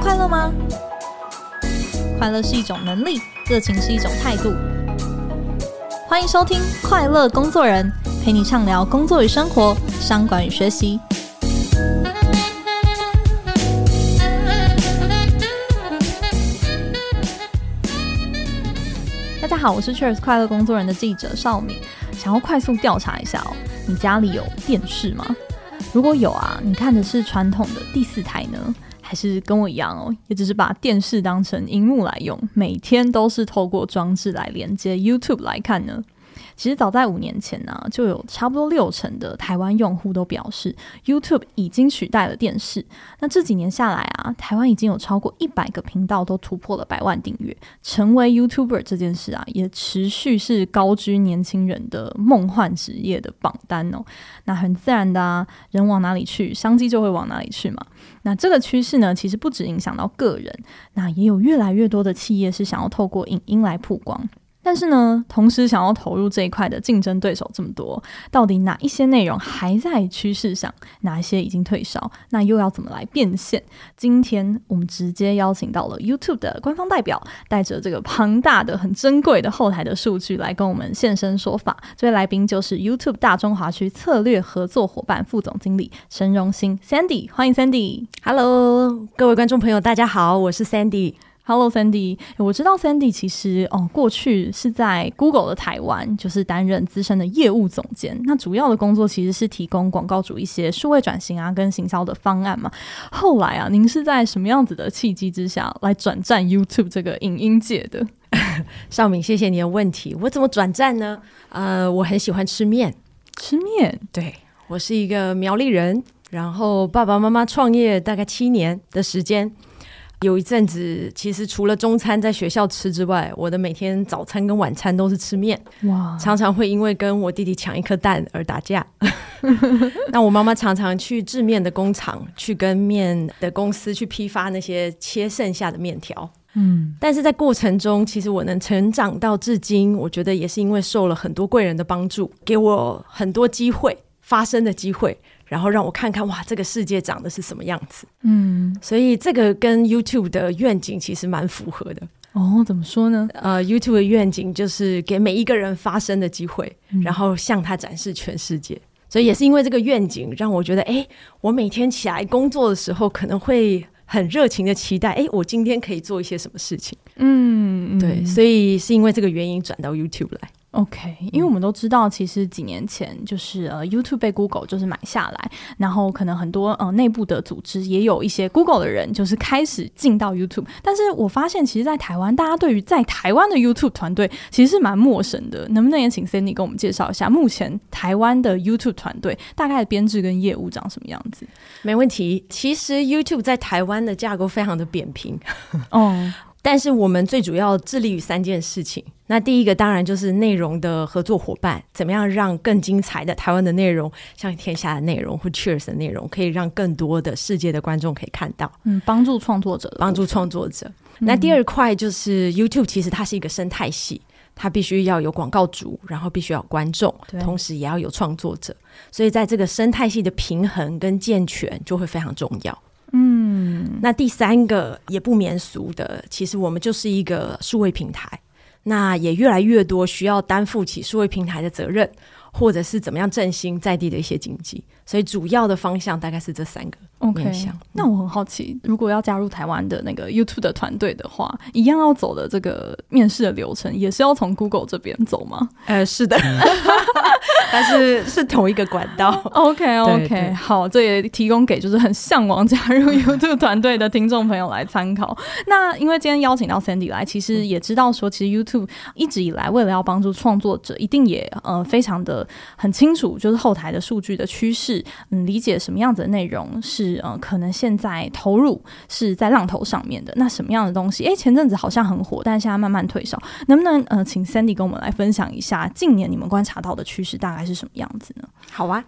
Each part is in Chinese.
快乐吗？快乐是一种能力，热情是一种态度。欢迎收听《快乐工作人》，陪你畅聊工作与生活、商管与学习。大家好，我是 Cheers 快乐工作人的记者绍敏，想要快速调查一下哦，你家里有电视吗？如果有啊，你看的是传统的第四台呢，还是跟我一样哦，也只是把电视当成荧幕来用，每天都是透过装置来连接 YouTube 来看呢？其实早在五年前呢、就有差不多六成的台湾用户都表示，YouTube 已经取代了电视。那这几年下来啊，台湾已经有超过一百个频道都突破了百万订阅，成为 YouTuber 这件事啊，也持续是高居年轻人的梦幻职业的榜单哦。那很自然的啊，人往哪里去，商机就会往哪里去嘛。那这个趋势呢，其实不止影响到个人，那也有越来越多的企业是想要透过影音来曝光。但是呢，同时想要投入这一块的竞争对手这么多，到底哪一些内容还在趋势上，哪一些已经退烧？那又要怎么来变现？今天我们直接邀请到了 YouTube 的官方代表，带着这个庞大的、很珍贵的后台的数据来跟我们现身说法。这位来宾就是 YouTube 大中华区策略合作伙伴副总经理沈荣兴 Sandy，欢迎 Sandy。Hello，各位观众朋友，大家好，我是 Sandy。Hello Sandy，我知道 Sandy 其实哦，过去是在 Google 的台湾，就是担任资深的业务总监。那主要的工作其实是提供广告主一些数位转型啊跟行销的方案嘛。后来啊，您是在什么样子的契机之下来转战 YouTube 这个影音界的？少敏，谢谢你的问题。我怎么转战呢？呃，我很喜欢吃面，吃面。对，我是一个苗栗人，然后爸爸妈妈创业大概七年的时间。有一阵子，其实除了中餐在学校吃之外，我的每天早餐跟晚餐都是吃面。哇！常常会因为跟我弟弟抢一颗蛋而打架。那我妈妈常常去制面的工厂，去跟面的公司去批发那些切剩下的面条。嗯，但是在过程中，其实我能成长到至今，我觉得也是因为受了很多贵人的帮助，给我很多机会发生的机会。然后让我看看哇，这个世界长得是什么样子？嗯，所以这个跟 YouTube 的愿景其实蛮符合的哦。怎么说呢？呃，YouTube 的愿景就是给每一个人发声的机会，嗯、然后向他展示全世界。所以也是因为这个愿景，让我觉得，哎，我每天起来工作的时候，可能会很热情的期待，哎，我今天可以做一些什么事情？嗯，对，所以是因为这个原因转到 YouTube 来。OK，因为我们都知道，其实几年前就是呃，YouTube 被 Google 就是买下来，然后可能很多呃内部的组织也有一些 Google 的人就是开始进到 YouTube，但是我发现其实，在台湾大家对于在台湾的 YouTube 团队其实是蛮陌生的，能不能也请 Sandy 给我们介绍一下目前台湾的 YouTube 团队大概的编制跟业务长什么样子？没问题，其实 YouTube 在台湾的架构非常的扁平，哦。但是我们最主要致力于三件事情。那第一个当然就是内容的合作伙伴，怎么样让更精彩的台湾的内容，像天下的内容或 Cheers 的内容，可以让更多的世界的观众可以看到。嗯，帮助创作者，帮助创作者。那第二块就是 YouTube，其实它是一个生态系，它必须要有广告主，然后必须要有观众，同时也要有创作者。所以在这个生态系的平衡跟健全就会非常重要。那第三个也不免俗的，其实我们就是一个数位平台，那也越来越多需要担负起数位平台的责任，或者是怎么样振兴在地的一些经济。所以主要的方向大概是这三个。OK，那我很好奇，如果要加入台湾的那个 YouTube 的团队的话，一样要走的这个面试的流程，也是要从 Google 这边走吗？呃，是的，但是是同一个管道。OK，OK，okay, okay, 好，这也提供给就是很向往加入 YouTube 团队的听众朋友来参考。那因为今天邀请到 Sandy 来，其实也知道说，其实 YouTube 一直以来为了要帮助创作者，一定也呃非常的很清楚，就是后台的数据的趋势。嗯，理解什么样子的内容是呃，可能现在投入是在浪头上面的。那什么样的东西，哎，前阵子好像很火，但是现在慢慢退烧。能不能呃，请 Sandy 跟我们来分享一下近年你们观察到的趋势大概是什么样子呢？好啊，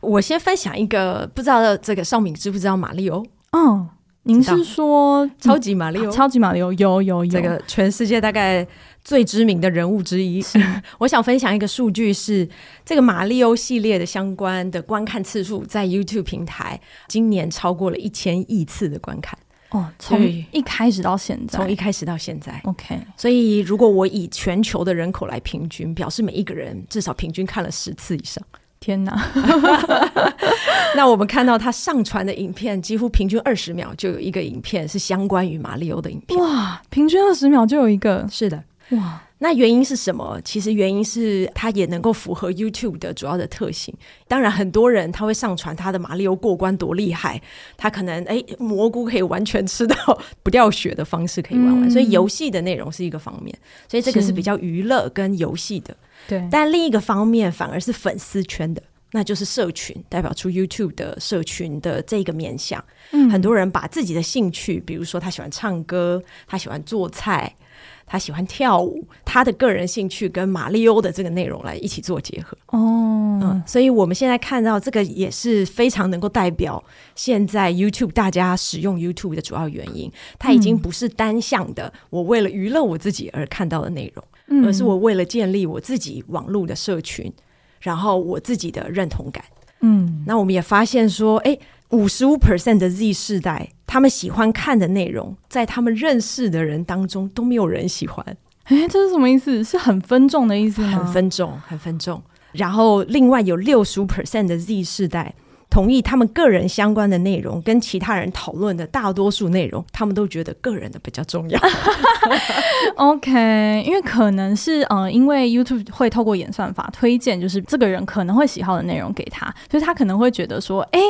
我先分享一个，不知道这个少敏知不知道马里欧？嗯，您是说超级马里欧？超级马里欧有有有，这个全世界大概。最知名的人物之一，我想分享一个数据是这个马里欧系列的相关的观看次数，在 YouTube 平台今年超过了一千亿次的观看。哦，从一开始到现在，从一开始到现在，OK。所以如果我以全球的人口来平均，表示每一个人至少平均看了十次以上。天哪！那我们看到他上传的影片，几乎平均二十秒就有一个影片是相关于马里欧的影片。哇，平均二十秒就有一个，是的，哇。那原因是什么？其实原因是它也能够符合 YouTube 的主要的特性。当然，很多人他会上传他的马里奥过关多厉害，他可能哎蘑菇可以完全吃到不掉血的方式可以玩玩，嗯、所以游戏的内容是一个方面，所以这个是比较娱乐跟游戏的。对，但另一个方面反而是粉丝圈的，那就是社群，代表出 YouTube 的社群的这个面向。嗯，很多人把自己的兴趣，比如说他喜欢唱歌，他喜欢做菜。他喜欢跳舞，他的个人兴趣跟马里欧的这个内容来一起做结合哦，嗯，所以我们现在看到这个也是非常能够代表现在 YouTube 大家使用 YouTube 的主要原因。它已经不是单向的，我为了娱乐我自己而看到的内容，嗯，而是我为了建立我自己网络的社群，然后我自己的认同感。嗯，那我们也发现说，哎。五十五 percent 的 Z 世代，他们喜欢看的内容，在他们认识的人当中都没有人喜欢。哎，这是什么意思？是很分众的意思吗？很分众，很分众。然后，另外有六十五 percent 的 Z 世代。同意他们个人相关的内容跟其他人讨论的大多数内容，他们都觉得个人的比较重要。OK，因为可能是呃，因为 YouTube 会透过演算法推荐，就是这个人可能会喜好的内容给他，所以他可能会觉得说，哎，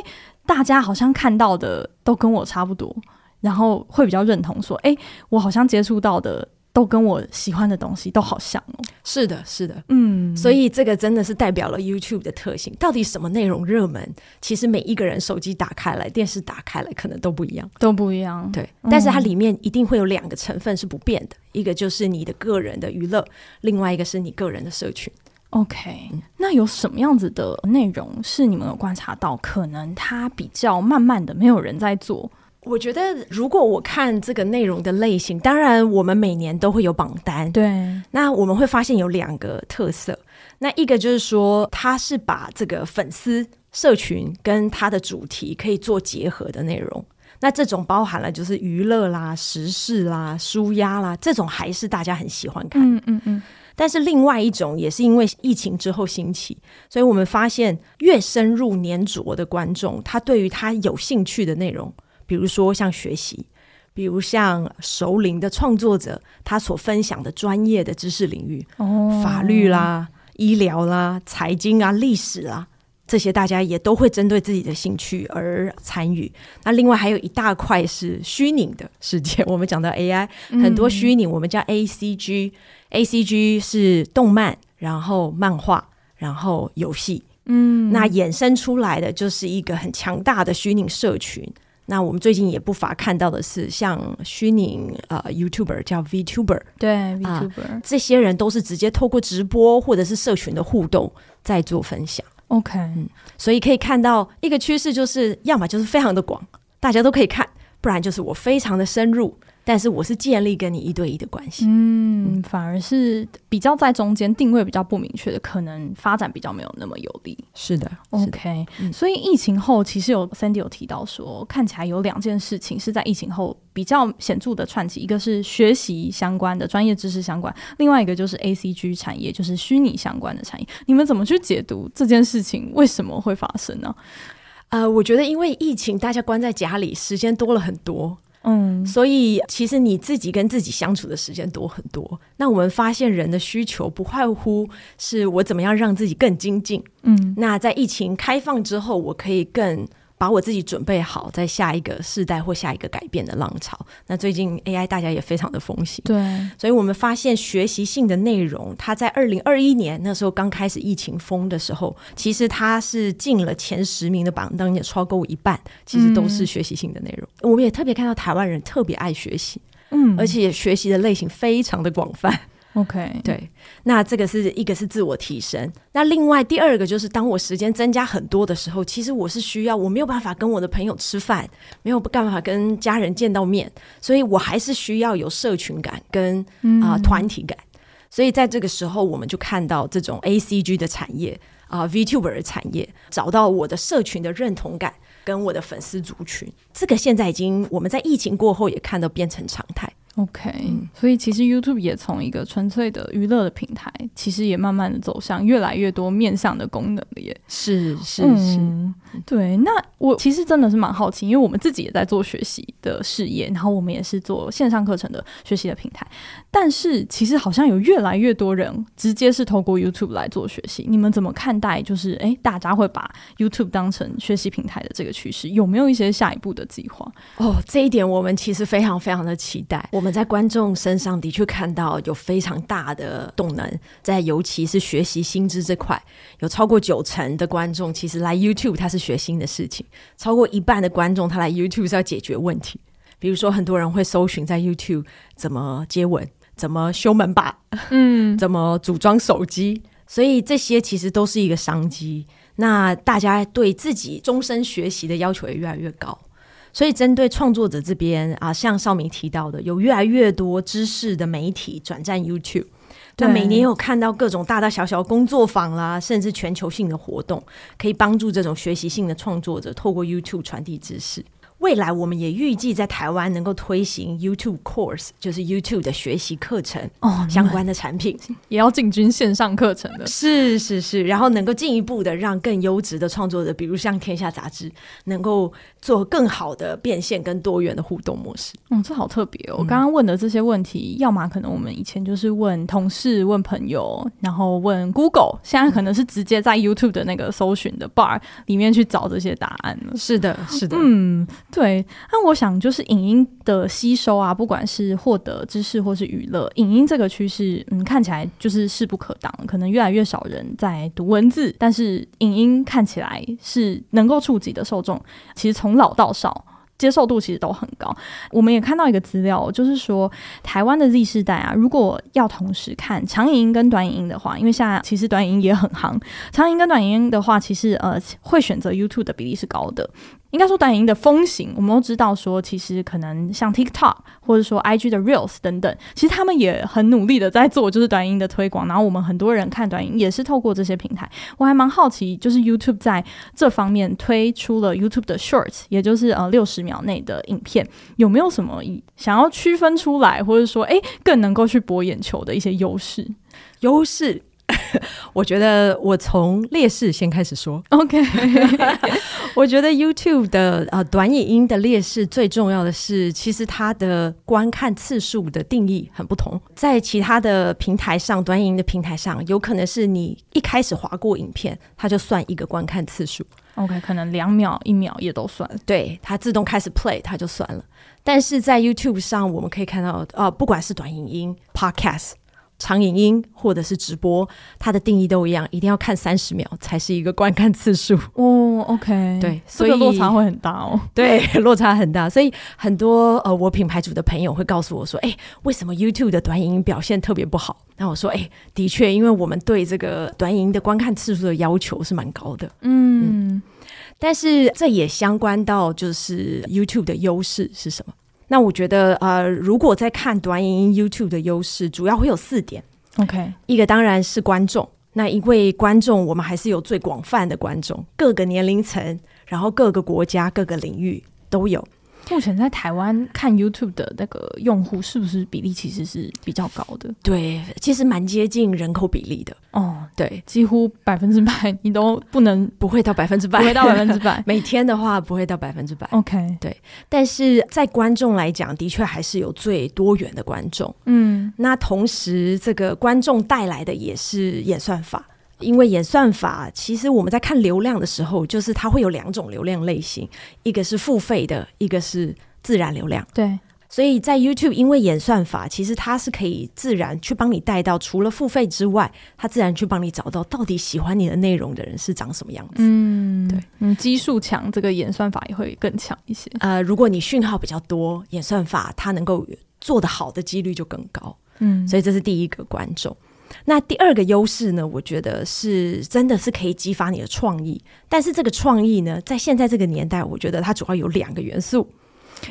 大家好像看到的都跟我差不多，然后会比较认同说，哎，我好像接触到的。都跟我喜欢的东西都好像哦。是的，是的，嗯，所以这个真的是代表了 YouTube 的特性。到底什么内容热门？其实每一个人手机打开来，电视打开来，可能都不一样，都不一样。对，但是它里面一定会有两个成分是不变的，嗯、一个就是你的个人的娱乐，另外一个是你个人的社群。OK，那有什么样子的内容是你们有观察到，可能它比较慢慢的没有人在做？我觉得，如果我看这个内容的类型，当然我们每年都会有榜单。对，那我们会发现有两个特色。那一个就是说，它是把这个粉丝社群跟它的主题可以做结合的内容。那这种包含了就是娱乐啦、时事啦、舒压啦，这种还是大家很喜欢看。嗯嗯嗯。但是另外一种也是因为疫情之后兴起，所以我们发现越深入粘着的观众，他对于他有兴趣的内容。比如说像学习，比如像熟龄的创作者，他所分享的专业的知识领域，哦，法律啦、医疗啦、财经啊、历史啦，这些大家也都会针对自己的兴趣而参与。那另外还有一大块是虚拟的世界，我们讲到 AI，很多虚拟，我们叫 ACG，ACG 是动漫，然后漫画，然后游戏，嗯，那衍生出来的就是一个很强大的虚拟社群。那我们最近也不乏看到的是，像虚拟呃 YouTuber 叫 VTuber，对 VTuber，呃，这些人都是直接透过直播或者是社群的互动在做分享。OK，嗯，所以可以看到一个趋势，就是要么就是非常的广，大家都可以看，不然就是我非常的深入。但是我是建立跟你一对一的关系，嗯，反而是比较在中间定位比较不明确的，可能发展比较没有那么有利。是的，OK，嗯，所以疫情后其实有 Sandy 有提到说，看起来有两件事情是在疫情后比较显著的串起，一个是学习相关的专业知识相关，另外一个就是 ACG 产业，就是虚拟相关的产业。你们怎么去解读这件事情为什么会发生呢？呃，我觉得因为疫情，大家关在家里，时间多了很多。嗯，所以其实你自己跟自己相处的时间多很多。那我们发现人的需求不外乎是我怎么样让自己更精进。嗯，那在疫情开放之后，我可以更。把我自己准备好，在下一个世代或下一个改变的浪潮。那最近 AI 大家也非常的风行，对，所以我们发现学习性的内容，它在二零二一年那时候刚开始疫情封的时候，其实它是进了前十名的榜单，也超过一半，其实都是学习性的内容。嗯、我们也特别看到台湾人特别爱学习，嗯，而且学习的类型非常的广泛。OK，对，那这个是一个是自我提升，那另外第二个就是当我时间增加很多的时候，其实我是需要，我没有办法跟我的朋友吃饭，没有办法跟家人见到面，所以我还是需要有社群感跟啊、呃、团体感，所以在这个时候，我们就看到这种 ACG 的产业啊、呃、VTuber 的产业，找到我的社群的认同感。跟我的粉丝族群。这个现在已经我们在疫情过后也看到变成常态。OK，嗯，所以其实 YouTube 也从一个纯粹的娱乐的平台，其实也慢慢的走向越来越多面向的功能了耶。是是是，对。那我其实真的是蛮好奇，因为我们自己也在做学习的事业，然后我们也是做线上课程的学习的平台。但是其实好像有越来越多人直接是透过 YouTube 来做学习。你们怎么看待？就是诶，大家会把 YouTube 当成学习平台的这个趋势，有没有一些下一步的计划？哦，这一点我们其实非常非常的期待。我们在观众身上的确看到有非常大的动能，在尤其是学习新知这块，有超过九成的观众其实来 YouTube 他是学新的事情，超过一半的观众他来 YouTube 是要解决问题。比如说很多人会搜寻在 YouTube 怎么接吻、怎么修门把、嗯，怎么组装手机，所以这些其实都是一个商机。那大家对自己终身学习的要求也越来越高。所以，针对创作者这边啊，像少明提到的，有越来越多知识的媒体转战 YouTube。对，每年有看到各种大大小小工作坊啦，甚至全球性的活动，可以帮助这种学习性的创作者透过 YouTube 传递知识。未来我们也预计在台湾能够推行 YouTube Course，就是 YouTube 的学习课程哦，相关的产品也要进军线上课程的，是是是，然后能够进一步的让更优质的创作者，比如像天下杂志，能够做更好的变现跟多元的互动模式。嗯，这好特别哦！我刚刚问的这些问题，嗯、要么可能我们以前就是问同事、问朋友，然后问 Google，现在可能是直接在 YouTube 的那个搜寻的 bar 里面去找这些答案了。是的，是的，嗯。对，那我想就是影音的吸收啊，不管是获得知识或是娱乐，影音这个趋势，嗯，看起来就是势不可挡，可能越来越少人在读文字，但是影音看起来是能够触及的受众，其实从老到少。接受度其实都很高。我们也看到一个资料，就是说台湾的 Z 世代啊，如果要同时看长影音跟短影音的话，因为现在其实短影音也很夯，长影音跟短影音的话，其实呃会选择 YouTube 的比例是高的。应该说短影音的风行，我们都知道说，其实可能像 TikTok 或者说 IG 的 Reels 等等，其实他们也很努力的在做，就是短影音的推广。然后我们很多人看短影音也是透过这些平台。我还蛮好奇，就是 YouTube 在这方面推出了 YouTube 的 Shorts，也就是呃六十秒内的影片，有没有什么想要区分出来，或者说诶更能够去博眼球的一些优势？优势。我觉得我从劣势先开始说。OK，我觉得 YouTube 的呃短影音的劣势最重要的是，其实它的观看次数的定义很不同。在其他的平台上，短影音的平台上，有可能是你一开始划过影片，它就算一个观看次数。OK，可能两秒、一秒也都算。对，它自动开始 play，它就算了。但是在 YouTube 上，我们可以看到，呃，不管是短影音、Podcast。长影音或者是直播，它的定义都一样，一定要看三十秒才是一个观看次数哦。OK，对，所以落差会很大哦。对，落差很大，所以很多呃，我品牌组的朋友会告诉我说：“哎，为什么 YouTube 的短影音表现特别不好？”那我说：“哎，的确，因为我们对这个短影音的观看次数的要求是蛮高的。嗯”嗯，但是这也相关到就是 YouTube 的优势是什么？那我觉得，呃，如果在看短影音 YouTube 的优势，主要会有四点。OK，一个当然是观众。那因为观众，我们还是有最广泛的观众，各个年龄层，然后各个国家、各个领域都有。目前在台湾看 YouTube 的那个用户是不是比例其实是比较高的？对，其实蛮接近人口比例的哦。对，几乎百分之百，你都不能不会到百分之百，不会到百分之百。每天的话不会到百分之百。OK，对。但是在观众来讲，的确还是有最多元的观众。嗯，那同时这个观众带来的也是演算法。因为演算法，其实我们在看流量的时候，就是它会有两种流量类型，一个是付费的，一个是自然流量。对，所以在 YouTube，因为演算法，其实它是可以自然去帮你带到，除了付费之外，它自然去帮你找到到底喜欢你的内容的人是长什么样子。嗯，对，嗯，基数强，这个演算法也会更强一些。呃，如果你讯号比较多，演算法它能够做得好的几率就更高。嗯，所以这是第一个观众。那第二个优势呢？我觉得是真的是可以激发你的创意，但是这个创意呢，在现在这个年代，我觉得它主要有两个元素，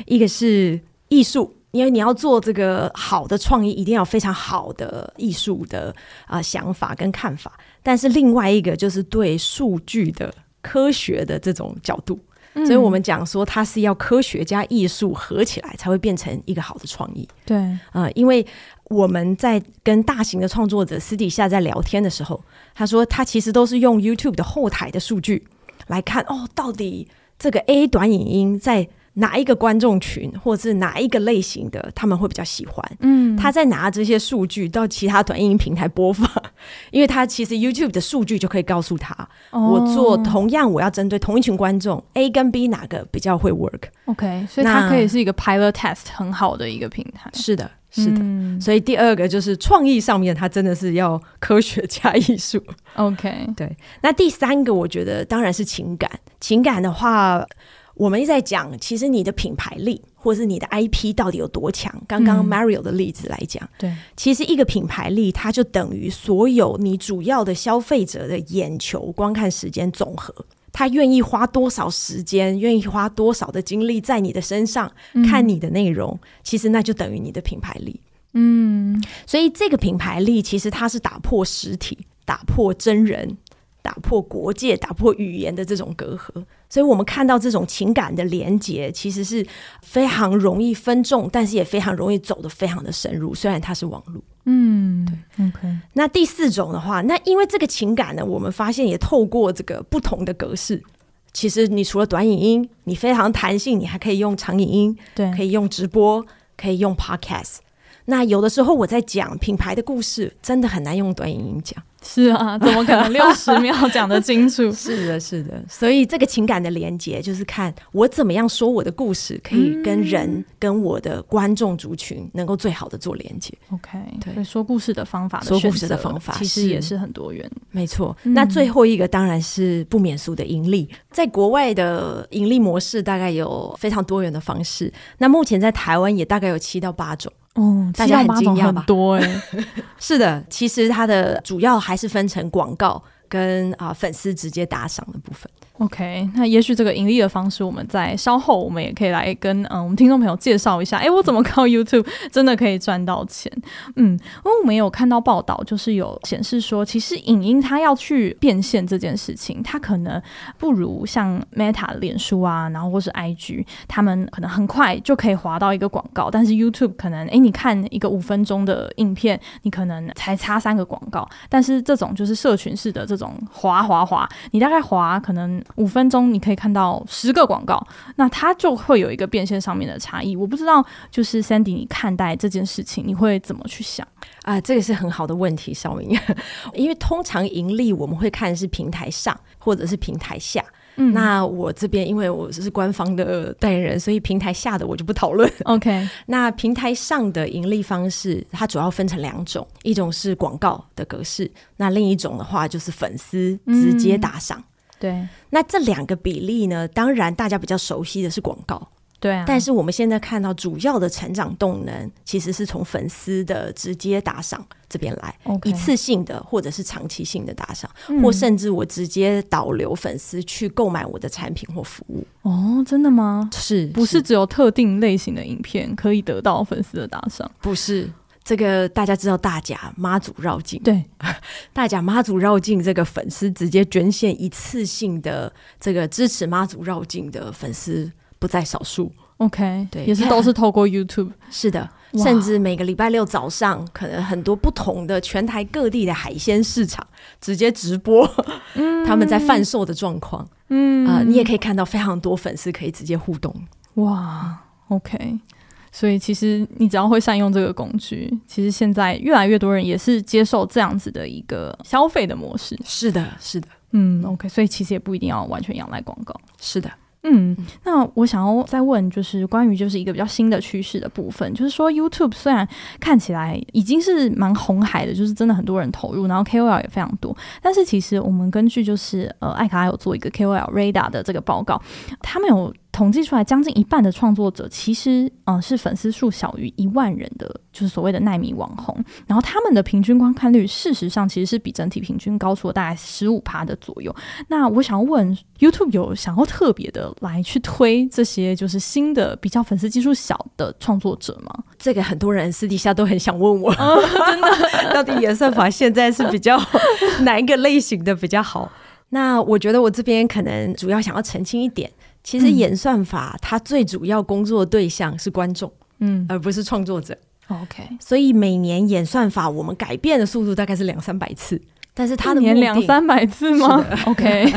一个是艺术，因为你要做这个好的创意，一定要非常好的艺术的啊、想法跟看法，但是另外一个就是对数据的科学的这种角度。所以我们讲说它是要科学加艺术合起来才会变成一个好的创意。对，呃，因为我们在跟大型的创作者私底下在聊天的时候，他说他其实都是用 YouTube 的后台的数据来看，哦，到底这个 A 短影音在。哪一个观众群，或者是哪一个类型的，他们会比较喜欢？嗯，他在拿这些数据到其他短音平台播放，因为他其实 YouTube 的数据就可以告诉他，哦、我做同样我要针对同一群观众，A 跟 B 哪个比较会 work？OK，所以它可以是一个 pilot test 很好的一个平台。是的，是的。嗯、所以第二个就是创意上面，它真的是要科学加艺术。OK，对。那第三个，我觉得当然是情感。情感的话。我们一直在讲，其实你的品牌力或者是你的 IP 到底有多强？刚刚 Mario 的例子来讲，嗯，对，其实一个品牌力，它就等于所有你主要的消费者的眼球观看时间总和，他愿意花多少时间，愿意花多少的精力在你的身上看你的内容，嗯，其实那就等于你的品牌力。嗯，所以这个品牌力其实它是打破实体、打破真人、打破国界、打破语言的这种隔阂。所以我们看到这种情感的连结，其实是非常容易分众，但是也非常容易走得非常的深入。虽然它是网络，嗯，对，OK。那第四种的话，那因为这个情感呢，我们发现也透过这个不同的格式，其实你除了短影音，你非常弹性，你还可以用长影音，对，可以用直播，可以用 Podcast。那有的时候我在讲品牌的故事，真的很难用短影音讲。是啊，怎么可能六十 秒讲得清楚？是的，是的。所以这个情感的连接，就是看我怎么样说我的故事，可以跟人、嗯、跟我的观众族群能够最好的做连接。OK，对，说故事的方法的，说故事的方法其实也是很多元。没错。那最后一个当然是不免俗的盈利，在国外的盈利模式大概有非常多元的方式。那目前在台湾也大概有七到八种。哦，大家很惊讶吧？多哎，是的，其实它的主要还是分成广告跟啊粉丝直接打赏的部分。OK，那也许这个盈利的方式，我们在稍后我们也可以来跟嗯我们听众朋友介绍一下。哎，我怎么靠 YouTube 真的可以赚到钱？嗯，因为我们有看到报道，就是有显示说，其实影音它要去变现这件事情，它可能不如像 Meta、脸书啊，然后或是 IG，他们可能很快就可以划到一个广告，但是 YouTube 可能哎，你看一个五分钟的影片，你可能才插三个广告，但是这种就是社群式的这种划划划，你大概划可能。五分钟你可以看到十个广告，那它就会有一个变现上面的差异。我不知道，就是 Sandy，你看待这件事情，你会怎么去想啊？这个是很好的问题，小明。因为通常盈利我们会看是平台上或者是平台下。嗯，那我这边因为我是官方的代言人，所以平台下的我就不讨论。OK，那平台上的盈利方式，它主要分成两种，一种是广告的格式，那另一种的话就是粉丝直接打赏。嗯对，那这两个比例呢？当然，大家比较熟悉的是广告，对啊。但是我们现在看到主要的成长动能，其实是从粉丝的直接打赏这边来，Okay. 一次性的或者是长期性的打赏，嗯、或甚至我直接导流粉丝去购买我的产品或服务。哦，真的吗？是，不是只有特定类型的影片可以得到粉丝的打赏？不是。这个大家知道大甲妈祖绕境，对，大甲妈祖绕境这个粉丝直接捐献一次性的这个支持妈祖绕境的粉丝不在少数。OK，对，也是都是透过 YouTube，是的，甚至每个礼拜六早上，可能很多不同的全台各地的海鲜市场直接直播，嗯，他们在贩售的状况，嗯。啊、呃，你也可以看到非常多粉丝可以直接互动。哇，OK。所以其实你只要会善用这个工具，其实现在越来越多人也是接受这样子的一个消费的模式。是的，是的，嗯，OK。所以其实也不一定要完全仰赖广告。是的。嗯，那我想要再问，就是关于就是一个比较新的趋势的部分，就是说 YouTube 虽然看起来已经是蛮红海的，就是真的很多人投入，然后 KOL 也非常多，但是其实我们根据就是呃艾卡有做一个 KOL Radar 的这个报告，他们有统计出来，将近一半的创作者其实嗯、呃、是粉丝数小于一万人的，就是所谓的奈米网红，然后他们的平均观看率事实上其实是比整体平均高出了大概十五趴的左右。那我想要问 YouTube 有想要特别的来去推这些就是新的比较粉丝基数小的创作者吗？这个很多人私底下都很想问我，哦、真的，到底演算法现在是比较 哪一个类型的比较好？那我觉得我这边可能主要想要澄清一点。其实演算法它最主要工作的对象是观众，嗯，而不是创作者。OK，所以每年演算法我们改变的速度大概是两三百次。但是它的目的两三百次吗？OK，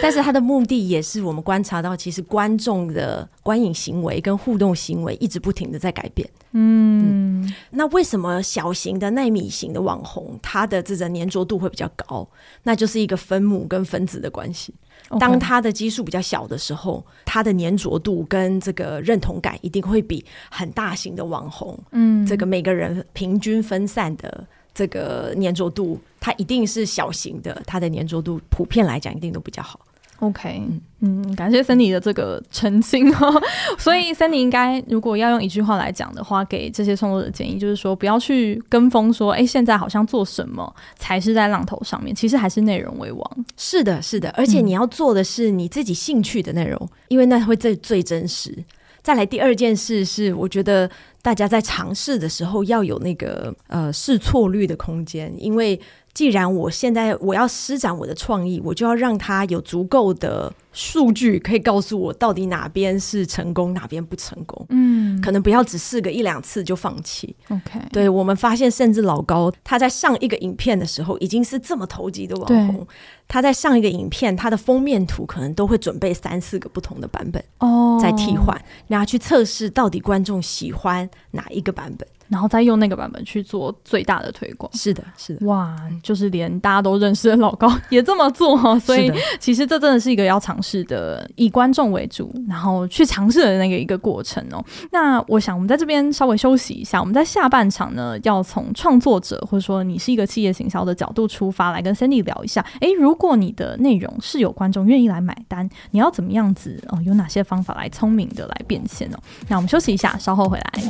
但是它的目的也是我们观察到，其实观众的观影行为跟互动行为一直不停的在改变。嗯，嗯，那为什么小型的纳米型的网红，它的这个粘着度会比较高？那就是一个分母跟分子的关系。当它的基数比较小的时候，它的粘着度跟这个认同感一定会比很大型的网红，嗯，这个每个人平均分散的。这个粘着度，它一定是小型的，它的粘着度普遍来讲一定都比较好。OK，嗯，感谢 Sandy 的这个澄清哦。所以 Sandy 应该如果要用一句话来讲的话，给这些创作者建议，就是说不要去跟风，说哎，现在好像做什么才是在浪头上面，其实还是内容为王。是的，是的，而且你要做的是你自己兴趣的内容，嗯、因为那会最最真实。再来第二件事是，我觉得大家在尝试的时候要有那个呃试错率的空间，因为既然我现在我要施展我的创意，我就要让它有足够的数据可以告诉我到底哪边是成功，哪边不成功。嗯，可能不要只试个一两次就放弃。OK，对，我们发现，甚至老高他在上一个影片的时候，已经是这么投机的网红。他在上一个影片，他的封面图可能都会准备三四个不同的版本哦，在替换，然后去测试到底观众喜欢哪一个版本。然后再用那个版本去做最大的推广。是的，是的，哇，就是连大家都认识的老高也这么做哈，所以其实这真的是一个要尝试的，以观众为主，然后去尝试的那个一个过程哦。那我想我们在这边稍微休息一下，我们在下半场呢，要从创作者或者说你是一个企业行销的角度出发，来跟 Sandy 聊一下。诶，如果你的内容是有观众愿意来买单，你要怎么样子哦？有哪些方法来聪明的来变现哦？那我们休息一下，稍后回来。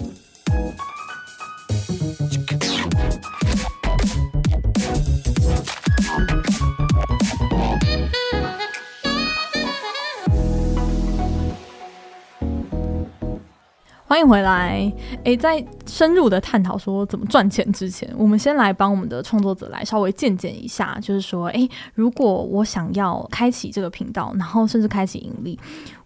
回来。诶，在深入的探讨说怎么赚钱之前，我们先来帮我们的创作者来稍微见见一下，就是说，诶，如果我想要开启这个频道，然后甚至开启盈利。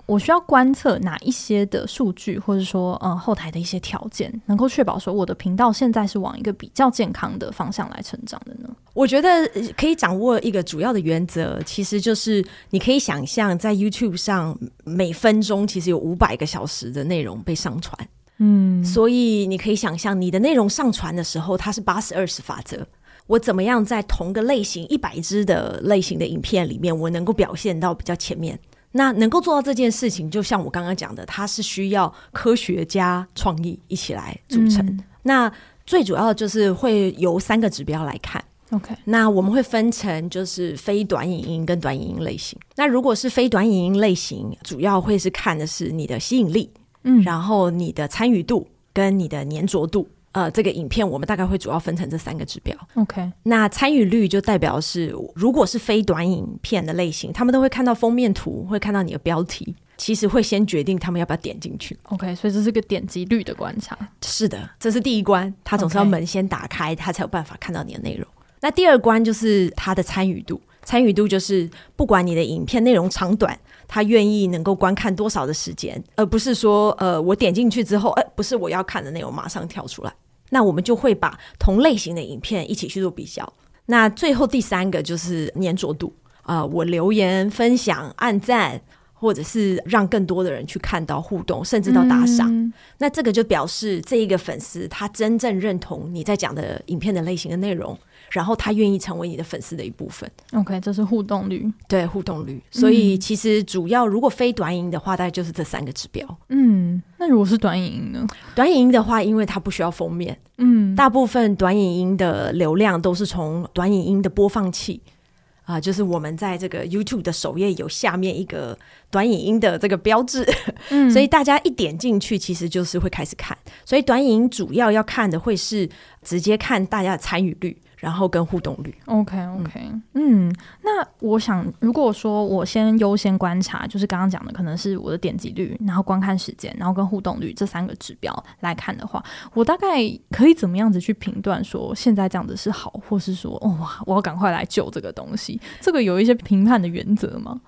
我需要观测哪一些的数据，或者说，嗯，后台的一些条件，能够确保说我的频道现在是往一个比较健康的方向来成长的呢？我觉得可以掌握一个主要的原则，其实就是你可以想象，在 YouTube 上每分钟其实有五百个小时的内容被上传，嗯，所以你可以想象你的内容上传的时候，它是八十二十法则。我怎么样在同个类型一百支的类型的影片里面，我能够表现到比较前面？那能够做到这件事情，就像我刚刚讲的，它是需要科学家创意一起来组成。嗯、那最主要的就是会由三个指标来看。OK，那我们会分成就是非短影音跟短影音类型。那如果是非短影音类型，主要会是看的是你的吸引力，嗯，然后你的参与度跟你的粘着度。呃，这个影片我们大概会主要分成这三个指标。OK，那参与率就代表是，如果是非短影片的类型，他们都会看到封面图，会看到你的标题，其实会先决定他们要不要点进去。OK，所以这是个点击率的观察。是的，这是第一关，他总是要门先打开，他才有办法看到你的内容。那第二关就是他的参与度，参与度就是不管你的影片内容长短。他愿意能够观看多少的时间，而不是说，呃，我点进去之后，呃，不是我要看的内容，马上跳出来。那我们就会把同类型的影片一起去做比较。那最后第三个就是粘着度啊，呃，我留言、分享、按赞，或者是让更多的人去看到互动，甚至到打赏。嗯。那这个就表示这一个粉丝他真正认同你在讲的影片的类型的内容。然后他愿意成为你的粉丝的一部分。OK，这是互动率，对互动率。所以其实主要如果非短影音的话，大概就是这三个指标。嗯，那如果是短影音呢？短影音的话，因为它不需要封面，嗯，大部分短影音的流量都是从短影音的播放器啊，就是我们在这个 YouTube 的首页有下面一个短影音的这个标志，嗯，所以大家一点进去，其实就是会开始看。所以短影音主要要看的会是直接看大家的参与率。然后跟互动率，OK OK，嗯，嗯，那我想，如果说我先优先观察，就是刚刚讲的，可能是我的点击率，然后观看时间，然后跟互动率这三个指标来看的话，我大概可以怎么样子去评断说现在这样子是好，或是说，哦，我要赶快来救这个东西，这个有一些评判的原则吗？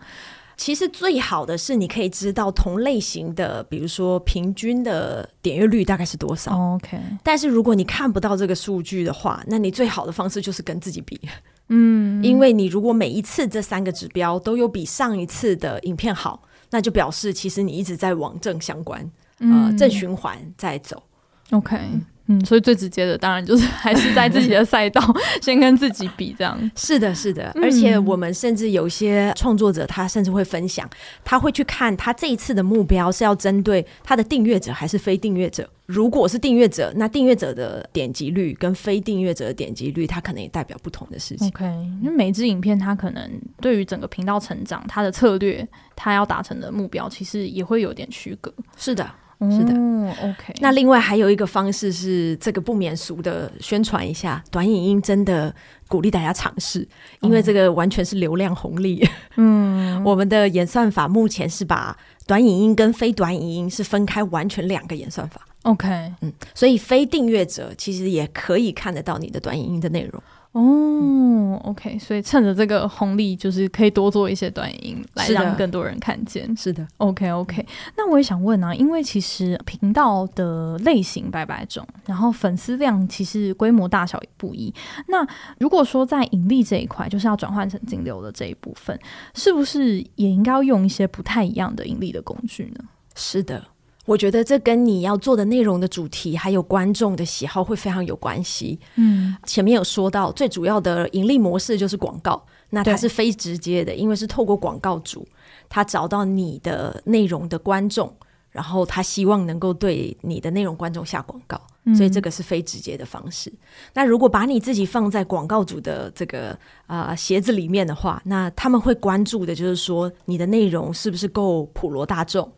其实最好的是你可以知道同类型的，比如说平均的点阅率大概是多少。Oh, OK，但是如果你看不到这个数据的话，那你最好的方式就是跟自己比。嗯，因为你如果每一次这三个指标都有比上一次的影片好，那就表示其实你一直在往正相关，嗯、呃，正循环在走。OK。嗯，所以最直接的当然就是还是在自己的赛道 先跟自己比这样。是的，是的，而且我们甚至有些创作者，他甚至会分享，他会去看他这一次的目标是要针对他的订阅者还是非订阅者。如果是订阅者，那订阅者的点击率跟非订阅者的点击率，它可能也代表不同的事情。OK，因为每一支影片它可能对于整个频道成长，它的策略，它要达成的目标，其实也会有点区隔。是的。是的，嗯，OK。那另外还有一个方式是这个不免俗的宣传一下，短影音真的鼓励大家尝试，因为这个完全是流量红利。嗯，我们的演算法目前是把短影音跟非短影音是分开完全两个演算法。OK，嗯，所以非订阅者其实也可以看得到你的短影音的内容。哦，OK，所以趁着这个红利，就是可以多做一些短音来让更多人看见。是的，OK，OK。那我也想问啊，因为其实频道的类型百百种，然后粉丝量其实规模大小也不一。那如果说在盈利这一块，就是要转换成金流的这一部分，是不是也应该要用一些不太一样的盈利的工具呢？是的。我觉得这跟你要做的内容的主题，还有观众的喜好会非常有关系。嗯，前面有说到，最主要的盈利模式就是广告，那它是非直接的，因为是透过广告主，他找到你的内容的观众，然后他希望能够对你的内容观众下广告，所以这个是非直接的方式。嗯。那如果把你自己放在广告主的这个啊、呃、鞋子里面的话，那他们会关注的就是说你的内容是不是够普罗大众。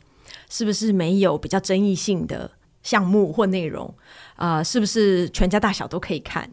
是不是没有比较争议性的项目或内容？啊、呃，是不是全家大小都可以看？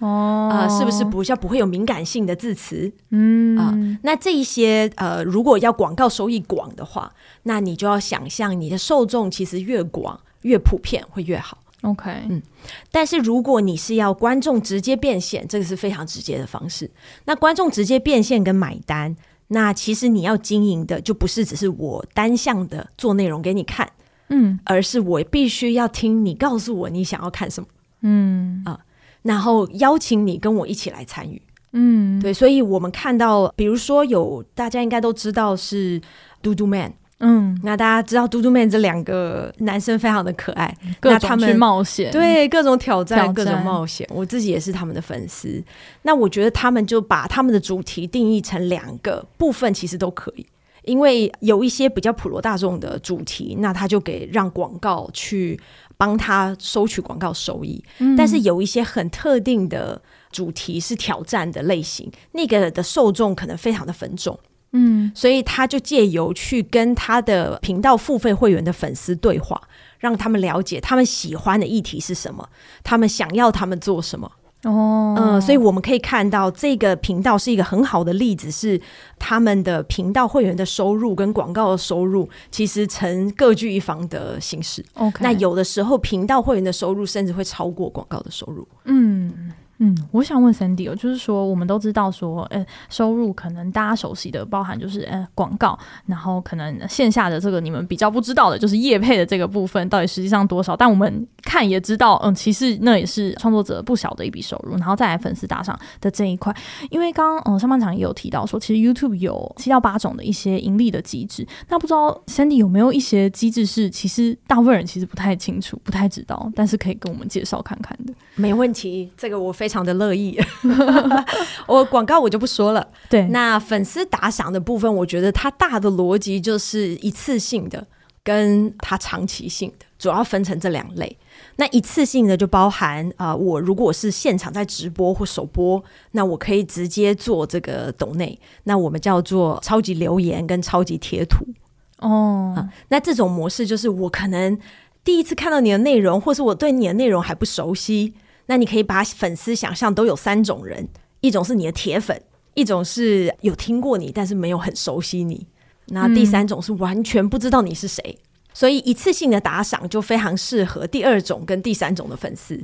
哦，啊、呃，是不是不较不会有敏感性的字词？嗯啊、呃，那这一些呃，如果要广告收益广的话，那你就要想象你的受众其实越广越普遍会越好。OK，嗯，但是如果你是要观众直接变现，这个是非常直接的方式。那观众直接变现跟买单。那其实你要经营的就不是只是我单向的做内容给你看，嗯，而是我必须要听你告诉我你想要看什么，嗯。啊，然后邀请你跟我一起来参与，嗯，对，所以我们看到，比如说有大家应该都知道是嘟嘟 man。嗯，那大家知道嘟嘟 man 这两个男生非常的可爱，各种去冒险，对，各种挑战，挑战，各种冒险。我自己也是他们的粉丝。那我觉得他们就把他们的主题定义成两个部分，其实都可以。因为有一些比较普罗大众的主题，那他就给让广告去帮他收取广告收益。嗯。但是有一些很特定的主题是挑战的类型，那个的受众可能非常的分众。嗯，所以他就借由去跟他的频道付费会员的粉丝对话，让他们了解他们喜欢的议题是什么，他们想要他们做什么。哦，嗯，所以我们可以看到这个频道是一个很好的例子，是他们的频道会员的收入跟广告的收入其实呈各具一方的形式。OK，那有的时候频道会员的收入甚至会超过广告的收入。嗯。嗯，我想问 Sandy 哦，就是说，我们都知道说，呃，收入可能大家熟悉的包含就是呃广告，然后可能线下的这个你们比较不知道的就是业配的这个部分到底实际上多少，但我们看也知道，嗯，其实那也是创作者不小的一笔收入，然后再来粉丝打赏的这一块，因为刚刚嗯上半场也有提到说，其实 YouTube 有七到八种的一些盈利的机制，那不知道 Sandy 有没有一些机制是其实大部分人其实不太清楚、不太知道，但是可以跟我们介绍看看的。没问题，这个我非常的乐意。我广告我就不说了。对，那粉丝打赏的部分，我觉得它大的逻辑就是一次性的，跟它长期性的，主要分成这两类。那一次性的就包含啊、呃，我如果是现场在直播或首播，那我可以直接做这个抖内，那我们叫做超级留言跟超级贴图。哦、啊，那这种模式就是我可能第一次看到你的内容，或是我对你的内容还不熟悉。那你可以把粉丝想象都有三种人，一种是你的铁粉，一种是有听过你但是没有很熟悉你，那第三种是完全不知道你是谁。嗯。所以一次性的打赏就非常适合第二种跟第三种的粉丝。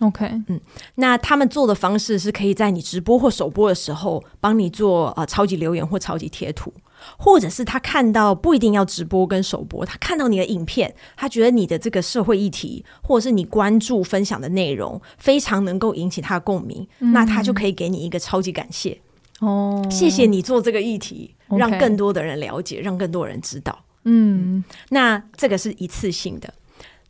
OK，嗯，那他们做的方式是可以在你直播或首播的时候帮你做啊、呃、超级留言或超级贴图，或者是他看到不一定要直播跟首播，他看到你的影片，他觉得你的这个社会议题或者是你关注分享的内容非常能够引起他的共鸣，嗯、那他就可以给你一个超级感谢。哦，谢谢你做这个议题，让更多的人了解，让更多人知道。嗯，那这个是一次性的。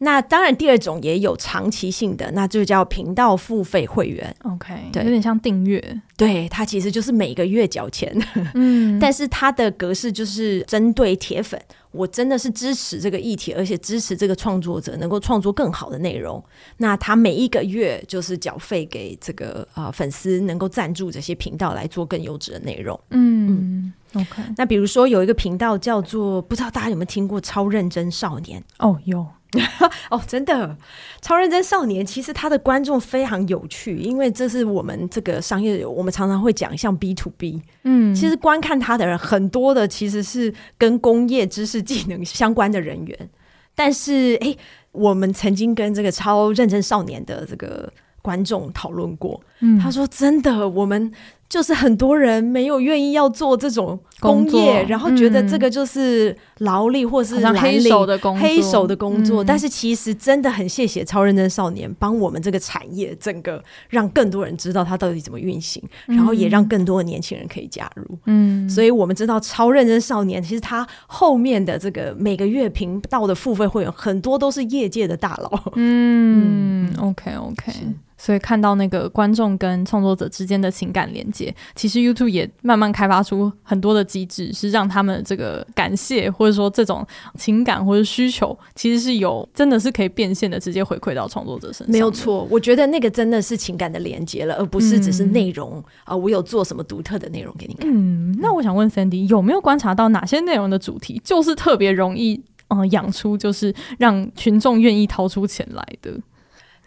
那当然，第二种也有长期性的，那就叫频道付费会员。OK，对，有点像订阅。对，它其实就是每个月缴钱。嗯，但是它的格式就是针对铁粉，我真的是支持这个议题，而且支持这个创作者能够创作更好的内容。那他每一个月就是缴费给这个啊、呃、粉丝，能够赞助这些频道来做更优质的内容。嗯。嗯 OK，那比如说有一个频道叫做，不知道大家有没有听过《超认真少年》？哦，有 哦，真的，《超认真少年》其实他的观众非常有趣，因为这是我们这个商业，我们常常会讲像 B to B，嗯，其实观看他的人很多的其实是跟工业知识技能相关的人员，但是哎，我们曾经跟这个《超认真少年》的这个观众讨论过，嗯，他说真的，我们。就是很多人没有愿意要做这种工业，然后觉得这个就是劳力或是黑手的工作，黑手的工作。但是其实真的很谢谢超认真少年帮我们这个产业整个让更多人知道它到底怎么运行，然后也让更多的年轻人可以加入。嗯，所以我们知道超认真少年其实他后面的这个每个月频道的付费会员很多都是业界的大佬。嗯，嗯，OK OK。所以看到那个观众跟创作者之间的情感连接，其实 YouTube 也慢慢开发出很多的机制，是让他们这个感谢或者说这种情感或者需求，其实是有真的是可以变现的，直接回馈到创作者身上。没有错，我觉得那个真的是情感的连接了，而不是只是内容啊、嗯呃。我有做什么独特的内容给你看？嗯，那我想问 Sandy，有没有观察到哪些内容的主题就是特别容易嗯养出，就是让群众愿意掏出钱来的？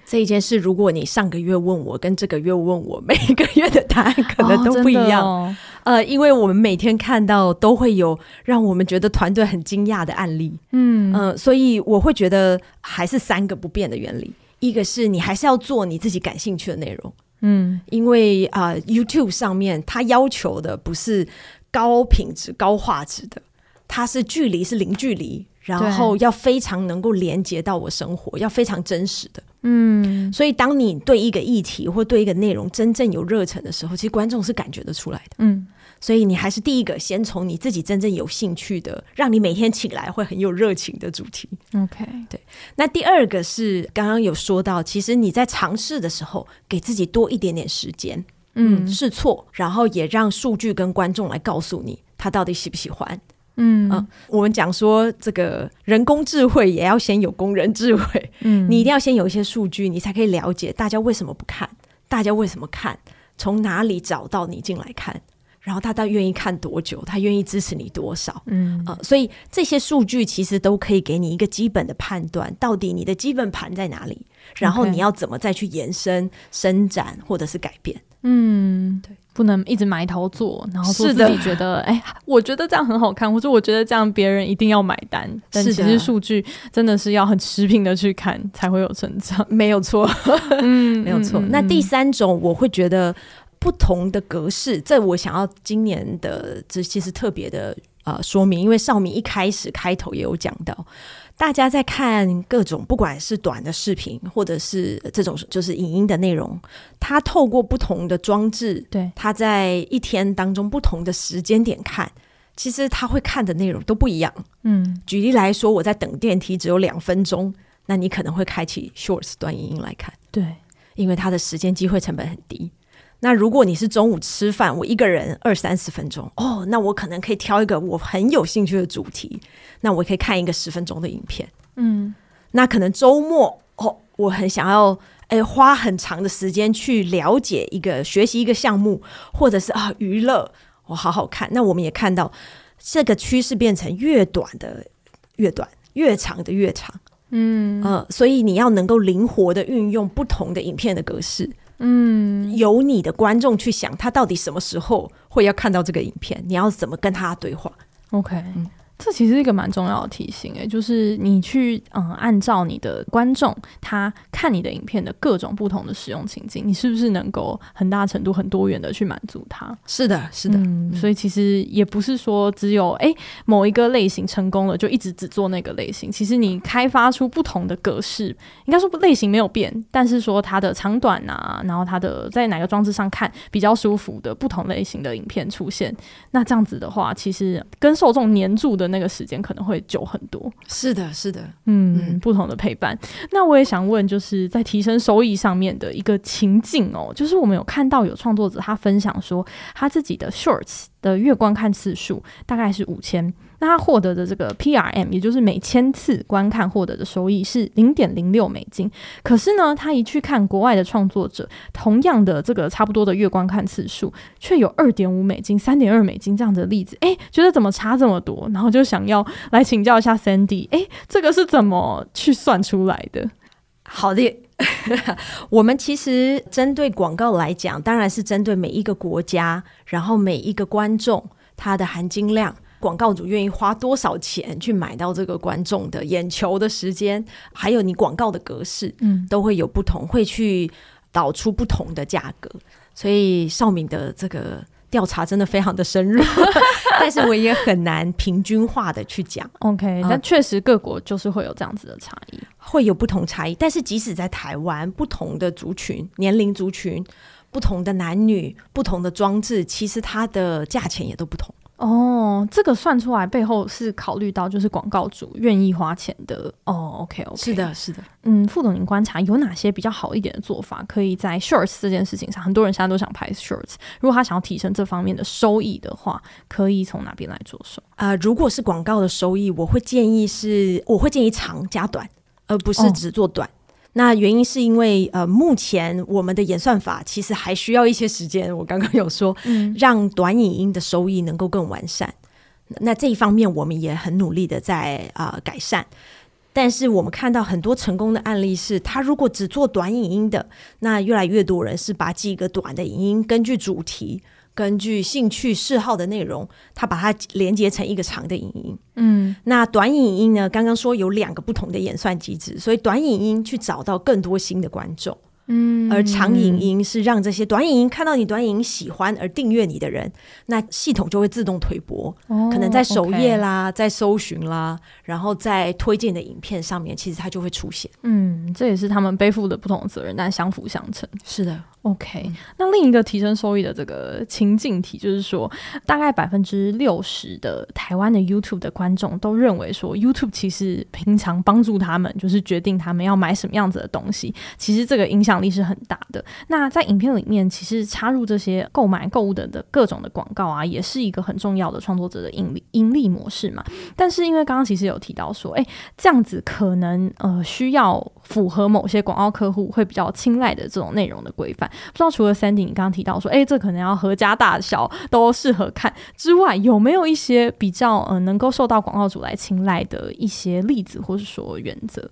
这一件事，如果你上个月问我，跟这个月问我，每个月的答案可能都不一样。哦哦、呃，因为我们每天看到都会有让我们觉得团队很惊讶的案例。嗯嗯、呃，所以我会觉得还是三个不变的原理：一个是你还是要做你自己感兴趣的内容。嗯，因为啊、呃，YouTube 上面它要求的不是高品质、高画质的，它是距离是零距离，然后要非常能够连接到我生活，要非常真实的。嗯，所以当你对一个议题或对一个内容真正有热忱的时候，其实观众是感觉得出来的。嗯，所以你还是第一个先从你自己真正有兴趣的，让你每天起来会很有热情的主题。OK，对。那第二个是刚刚有说到，其实你在尝试的时候，给自己多一点点时间，嗯，试错，然后也让数据跟观众来告诉你他到底喜不喜欢。嗯、呃、我们讲说这个人工智慧也要先有工人智慧，嗯，你一定要先有一些数据，你才可以了解大家为什么不看，大家为什么看，从哪里找到你进来看，然后大家愿意看多久，他愿意支持你多少，嗯。啊、呃，所以这些数据其实都可以给你一个基本的判断，到底你的基本盘在哪里，然后你要怎么再去延伸、伸展或者是改变，嗯，对。不能一直埋头做，然后是自己觉得，哎、欸，我觉得这样很好看，或者我觉得这样别人一定要买单。但其实数据真的是要很持平的去看，才会有成长。没有错，嗯，没有错。那第三种，我会觉得不同的格式，在我想要今年的这其实特别的呃说明，因为少明一开始开头也有讲到。大家在看各种，不管是短的视频，或者是这种就是影音的内容，他透过不同的装置，对，他在一天当中不同的时间点看，其实他会看的内容都不一样。嗯，举例来说，我在等电梯只有两分钟，那你可能会开启 Shorts 短影音来看，对，因为它的时间机会成本很低。那如果你是中午吃饭，我一个人二三十分钟哦，那我可能可以挑一个我很有兴趣的主题，那我可以看一个十分钟的影片。嗯，那可能周末哦，我很想要诶花很长的时间去了解一个学习一个项目，或者是啊娱乐，我好好看。那我们也看到这个趋势变成越短的越短，越长的越长。嗯呃，所以你要能够灵活的运用不同的影片的格式。嗯，由你的观众去想，他到底什么时候会要看到这个影片？你要怎么跟他对话？OK，嗯，这其实是一个蛮重要的提醒诶，就是你去嗯，按照你的观众他看你的影片的各种不同的使用情境，你是不是能够很大程度很多元的去满足他？是的，是的。嗯，所以其实也不是说只有诶某一个类型成功了就一直只做那个类型。其实你开发出不同的格式，应该说类型没有变，但是说它的长短啊，然后它的在哪个装置上看比较舒服的不同类型的影片出现，那这样子的话，其实跟受众黏住的。那个时间可能会久很多，是的，是的，嗯，嗯，不同的陪伴。那我也想问，就是在提升收益上面的一个情境哦，就是我们有看到有创作者他分享说，他自己的 shorts 的月观看次数大概是五千。那他获得的这个 PRM，也就是每千次观看获得的收益是零点零六美金。可是呢，他一去看国外的创作者，同样的这个差不多的月观看次数，却有二点五美金、三点二美金这样的例子。哎、觉得怎么差这么多？然后就想要来请教一下 Sandy，哎、这个是怎么去算出来的？好的，我们其实针对广告来讲，当然是针对每一个国家，然后每一个观众他的含金量。广告主愿意花多少钱去买到这个观众的眼球的时间，还有你广告的格式，嗯，都会有不同，会去导出不同的价格。所以少敏的这个调查真的非常的深入，但是我也很难平均化的去讲。OK，但确实各国就是会有这样子的差异，会有不同差异。但是即使在台湾，不同的族群、年龄族群、不同的男女、不同的装置，其实它的价钱也都不同。哦，这个算出来背后是考虑到就是广告主愿意花钱的哦。OK OK，是的，是的。嗯，副总，您观察有哪些比较好一点的做法，可以在 Shorts 这件事情上，很多人现在都想拍 Shorts，如果他想要提升这方面的收益的话，可以从哪边来着手？啊、呃，如果是广告的收益，我会建议是，我会建议长加短，而不是只做短。哦那原因是因为，呃，目前我们的演算法其实还需要一些时间。我刚刚有说，嗯让短影音的收益能够更完善。那这一方面我们也很努力的在啊、呃、改善。但是我们看到很多成功的案例是，他如果只做短影音的，那越来越多人是把几个短的影音根据主题。根据兴趣嗜好的内容，它把它连接成一个长的影音。嗯，那短影音呢？刚刚说有两个不同的演算机制，所以短影音去找到更多新的观众。嗯，而长影音是让这些短影音看到你短影音喜欢而订阅你的人，那系统就会自动推播，哦、可能在首页啦、在搜寻啦，然后在推荐的影片上面，其实它就会出现。嗯，这也是他们背负的不同的责任，但相辅相成。是的。OK，那另一个提升收益的这个情境题，就是说，大概百分之六十的台湾的 YouTube 的观众都认为说，YouTube 其实平常帮助他们，就是决定他们要买什么样子的东西，其实这个影响力是很大的。那在影片里面，其实插入这些购买购物的的各种的广告啊，也是一个很重要的创作者的盈利盈利模式嘛。但是因为刚刚其实有提到说，哎，这样子可能呃需要符合某些广告客户会比较青睐的这种内容的规范。不知道除了三 D，你刚刚提到说，哎，这可能要合家大小都适合看之外，有没有一些比较呃能够受到广告主来青睐的一些例子，或是说原则？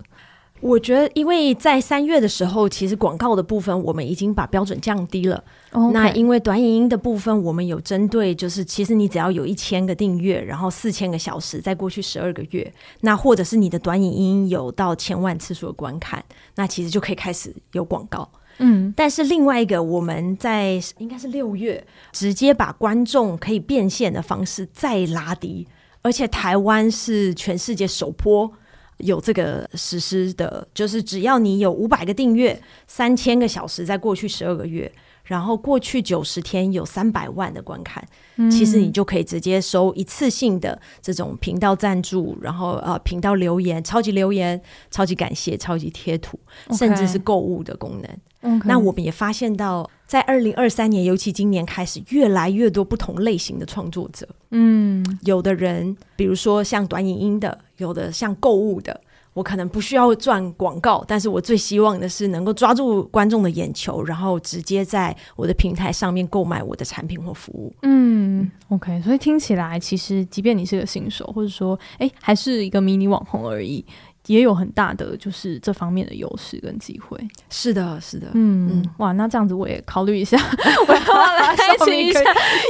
我觉得，因为在三月的时候，其实广告的部分我们已经把标准降低了。Okay. 那因为短影音的部分，我们有针对，就是其实你只要有一千个订阅，然后四千个小时，在过去十二个月，那或者是你的短影音有到千万次数的观看，那其实就可以开始有广告。嗯，但是另外一个，我们在应该是六月，直接把观众可以变现的方式再拉低，而且台湾是全世界首波有这个实施的，就是只要你有五百个订阅，三千个小时，在过去十二个月，然后过去九十天有三百万的观看，嗯，其实你就可以直接收一次性的这种频道赞助，然后呃频道留言、超级留言、超级感谢、超级贴图.甚至是购物的功能。那我们也发现到，在二零二三年，尤其今年开始，越来越多不同类型的创作者。嗯，有的人，比如说像短影音的，有的像购物的，我可能不需要赚广告，但是我最希望的是能够抓住观众的眼球，然后直接在我的平台上面购买我的产品或服务。嗯，OK，所以听起来，其实即便你是个新手，或者说，哎，还是一个迷你网红而已。也有很大的就是这方面的优势跟机会。是的，是的，嗯，嗯哇，那这样子我也考虑一下，我要来开启一下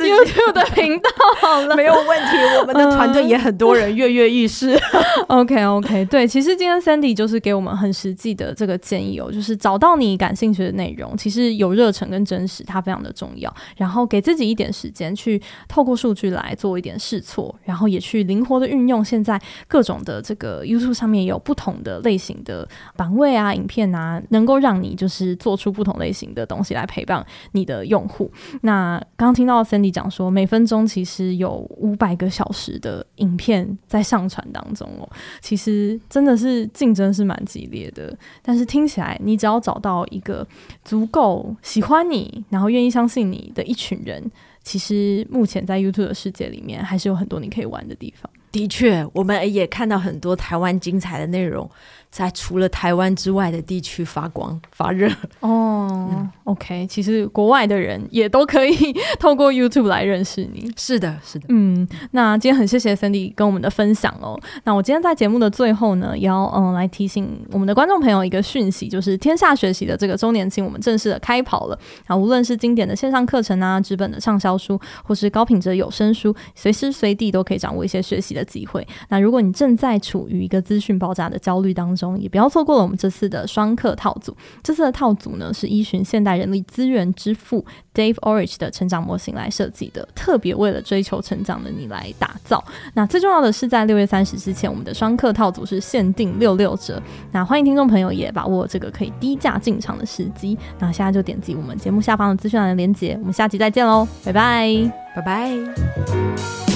，YouTube 的频道好了，没有问题。我们的团队也很多人跃跃欲试。OK OK，对，其实今天 Sandy 就是给我们很实际的这个建议哦，就是找到你感兴趣的内容，其实有热忱跟真实，它非常的重要。然后给自己一点时间去透过数据来做一点试错，然后也去灵活的运用现在各种的这个 YouTube 上面有不同的类型的版位啊、影片啊，能够让你就是做出不同类型的东西来陪伴你的用户。那刚刚听到 Sandy 讲说，每分钟其实有五百个小时的影片在上传当中哦，其实真的是竞争是蛮激烈的。但是听起来，你只要找到一个足够喜欢你，然后愿意相信你的一群人，其实目前在 YouTube 的世界里面，还是有很多你可以玩的地方。的确，我们也看到很多台湾精彩的内容。在除了台湾之外的地区发光发热哦。嗯、OK，其实国外的人也都可以 透过 YouTube 来认识你。是的，是的。嗯，那今天很谢谢 Cindy 跟我们的分享哦。那我今天在节目的最后呢，也要嗯来提醒我们的观众朋友一个讯息，就是天下学习的这个周年庆，我们正式的开跑了。啊，无论是经典的线上课程啊，纸本的畅销书，或是高品质的有声书，随时随地都可以掌握一些学习的机会。那如果你正在处于一个资讯爆炸的焦虑当中，中也不要错过了我们这次的双课套组。这次的套组呢，是依循现代人力资源之父 Dave Ulrich 的成长模型来设计的，特别为了追求成长的你来打造。那最重要的是，在六月三十之前，我们的双课套组是限定六六折。那欢迎听众朋友也把握这个可以低价进场的时机。那现在就点击我们节目下方的资讯栏的链接，我们下期再见喽，拜拜，拜拜。